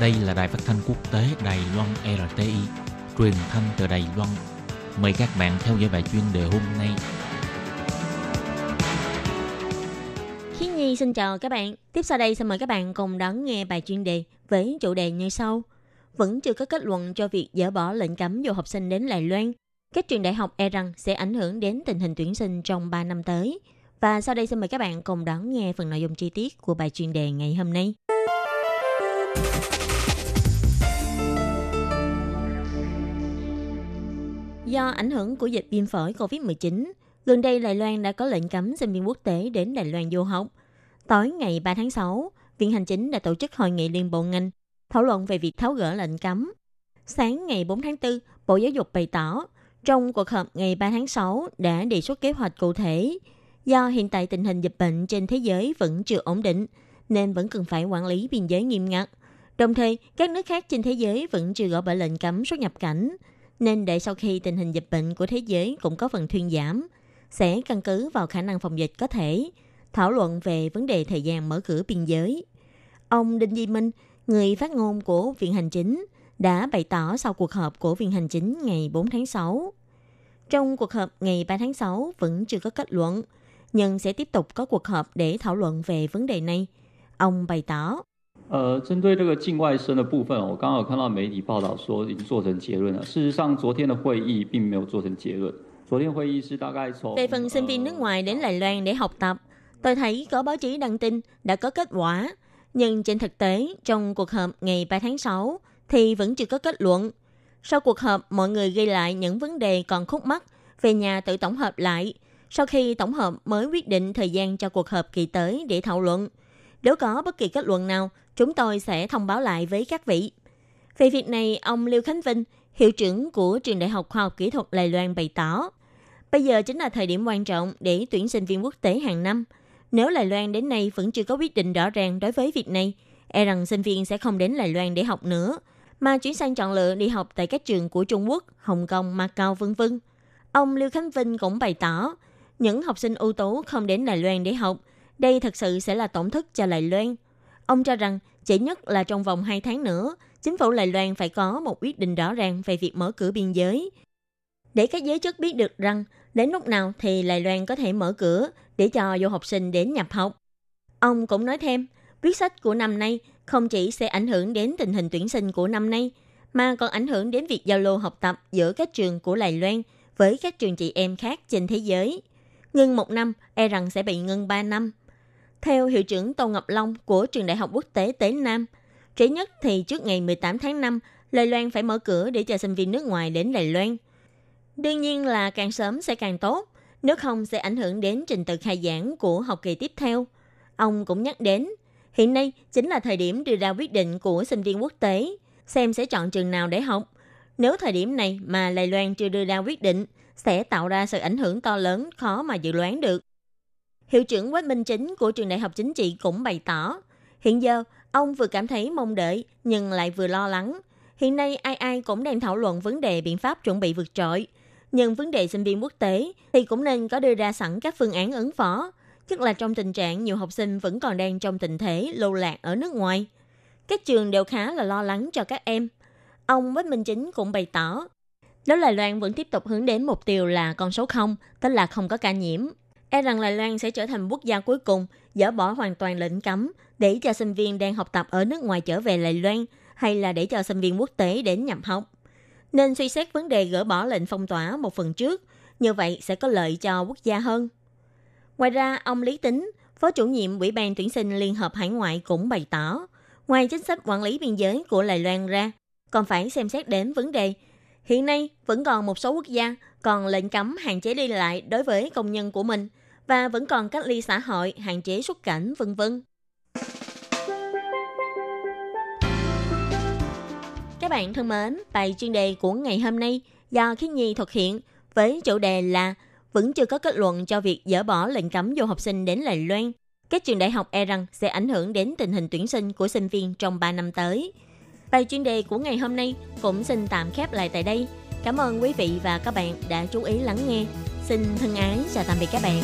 Đây là đài phát thanh quốc tế Đài Loan RTI, truyền thanh từ Đài Loan. Mời các bạn theo dõi bài chuyên đề hôm nay. Khi Nhi xin chào các bạn. Tiếp sau đây xin mời các bạn cùng đón nghe bài chuyên đề với chủ đề như sau. Vẫn chưa có kết luận cho việc dỡ bỏ lệnh cấm du học sinh đến Đài Loan. Các trường đại học e rằng sẽ ảnh hưởng đến tình hình tuyển sinh trong 3 năm tới. Và sau đây xin mời các bạn cùng đón nghe phần nội dung chi tiết của bài chuyên đề ngày hôm nay. Do ảnh hưởng của dịch viêm phổi COVID-19, gần đây Đài Loan đã có lệnh cấm sinh viên quốc tế đến Đài Loan du học. Tối ngày 3 tháng 6, Viện Hành Chính đã tổ chức hội nghị liên bộ ngành thảo luận về việc tháo gỡ lệnh cấm. Sáng ngày 4 tháng 4, Bộ Giáo dục bày tỏ, trong cuộc họp ngày 3 tháng 6 đã đề xuất kế hoạch cụ thể. Do hiện tại tình hình dịch bệnh trên thế giới vẫn chưa ổn định, nên vẫn cần phải quản lý biên giới nghiêm ngặt. Đồng thời, các nước khác trên thế giới vẫn chưa gỡ bỏ lệnh cấm xuất nhập cảnh, nên để sau khi tình hình dịch bệnh của thế giới cũng có phần thuyên giảm, sẽ căn cứ vào khả năng phòng dịch có thể thảo luận về vấn đề thời gian mở cửa biên giới. Ông Đinh Di Minh, người phát ngôn của Viện Hành Chính, đã bày tỏ sau cuộc họp của Viện Hành Chính ngày 4 tháng 6. Trong cuộc họp ngày 3 tháng 6 vẫn chưa có kết luận, nhưng sẽ tiếp tục có cuộc họp để thảo luận về vấn đề này. Ông bày tỏ. 呃，针对这个境外生的部分，我刚刚有看到媒体报道说已经做成结论了。事实上，昨天的会议并没有做成结论。昨天会议是大概从 Về phần sinh viên nước ngoài đến Đài Loan để học tập, tôi thấy có báo chí đăng tin đã có kết quả. Nhưng trên thực tế, trong cuộc họp ngày 3 tháng 6 thì vẫn chưa có kết luận. Sau cuộc họp, mọi người ghi lại những vấn đề còn khúc mắc, về nhà tự tổng hợp lại. Sau khi tổng hợp mới quyết định thời gian cho cuộc họp kỳ tới để thảo luận. Nếu có bất kỳ kết luận nào, chúng tôi sẽ thông báo lại với các vị. Về việc này, ông Lưu Khánh Vinh, hiệu trưởng của Trường Đại học Khoa học Kỹ thuật Đài Loan bày tỏ, bây giờ chính là thời điểm quan trọng để tuyển sinh viên quốc tế hàng năm. Nếu Đài Loan đến nay vẫn chưa có quyết định rõ ràng đối với việc này, e rằng sinh viên sẽ không đến Đài Loan để học nữa, mà chuyển sang chọn lựa đi học tại các trường của Trung Quốc, Hồng Kông, Macau, vân vân. Ông Lưu Khánh Vinh cũng bày tỏ, những học sinh ưu tú không đến Đài Loan để học, đây thật sự sẽ là tổn thất cho Đài Loan. Ông cho rằng, chỉ nhất là trong vòng 2 tháng nữa, chính phủ Đài Loan phải có một quyết định rõ ràng về việc mở cửa biên giới. Để các giới chức biết được rằng đến lúc nào thì Đài Loan có thể mở cửa để cho du học sinh đến nhập học. Ông cũng nói thêm, quyết sách của năm nay không chỉ sẽ ảnh hưởng đến tình hình tuyển sinh của năm nay, mà còn ảnh hưởng đến việc giao lưu học tập giữa các trường của Đài Loan với các trường chị em khác trên thế giới. Ngưng một năm, e rằng sẽ bị ngưng ba năm. Theo hiệu trưởng Tô Ngọc Long của Trường Đại học Quốc tế Tế Nam, trễ nhất thì trước ngày 18 tháng 5, Đài Loan phải mở cửa để cho sinh viên nước ngoài đến Đài Loan. Đương nhiên là càng sớm sẽ càng tốt, nếu không sẽ ảnh hưởng đến trình tự khai giảng của học kỳ tiếp theo. Ông cũng nhắc đến, hiện nay chính là thời điểm đưa ra quyết định của sinh viên quốc tế, xem sẽ chọn trường nào để học. Nếu thời điểm này mà Đài Loan chưa đưa ra quyết định, sẽ tạo ra sự ảnh hưởng to lớn khó mà dự đoán được. Hiệu trưởng Quách Minh Chính của trường đại học chính trị cũng bày tỏ, hiện giờ ông vừa cảm thấy mong đợi nhưng lại vừa lo lắng. Hiện nay ai ai cũng đang thảo luận vấn đề biện pháp chuẩn bị vượt trội. Nhưng vấn đề sinh viên quốc tế thì cũng nên có đưa ra sẵn các phương án ứng phó, nhất là trong tình trạng nhiều học sinh vẫn còn đang trong tình thế lưu lạc ở nước ngoài. Các trường đều khá là lo lắng cho các em. Ông Quách Minh Chính cũng bày tỏ, nếu là Loan vẫn tiếp tục hướng đến mục tiêu là con số 0, tức là không có ca nhiễm. E rằng Đài Loan sẽ trở thành quốc gia cuối cùng dỡ bỏ hoàn toàn lệnh cấm để cho sinh viên đang học tập ở nước ngoài trở về Đài Loan hay là để cho sinh viên quốc tế đến nhập học. Nên suy xét vấn đề gỡ bỏ lệnh phong tỏa một phần trước, như vậy sẽ có lợi cho quốc gia hơn. Ngoài ra, ông Lý Tính, Phó chủ nhiệm Ủy ban tuyển sinh Liên hợp Hải ngoại cũng bày tỏ, ngoài chính sách quản lý biên giới của Đài Loan ra, còn phải xem xét đến vấn đề Hiện nay, vẫn còn một số quốc gia còn lệnh cấm hạn chế đi lại đối với công nhân của mình và vẫn còn cách ly xã hội, hạn chế xuất cảnh, vân vân. Các bạn thân mến, bài chuyên đề của ngày hôm nay do Khiết Nhi thực hiện với chủ đề là vẫn chưa có kết luận cho việc dỡ bỏ lệnh cấm du học sinh đến Đài Loan. Các trường đại học e rằng sẽ ảnh hưởng đến tình hình tuyển sinh của sinh viên trong 3 năm tới. Bài chuyên đề của ngày hôm nay cũng xin tạm khép lại tại đây. Cảm ơn quý vị và các bạn đã chú ý lắng nghe. Xin thân ái, chào tạm biệt các bạn.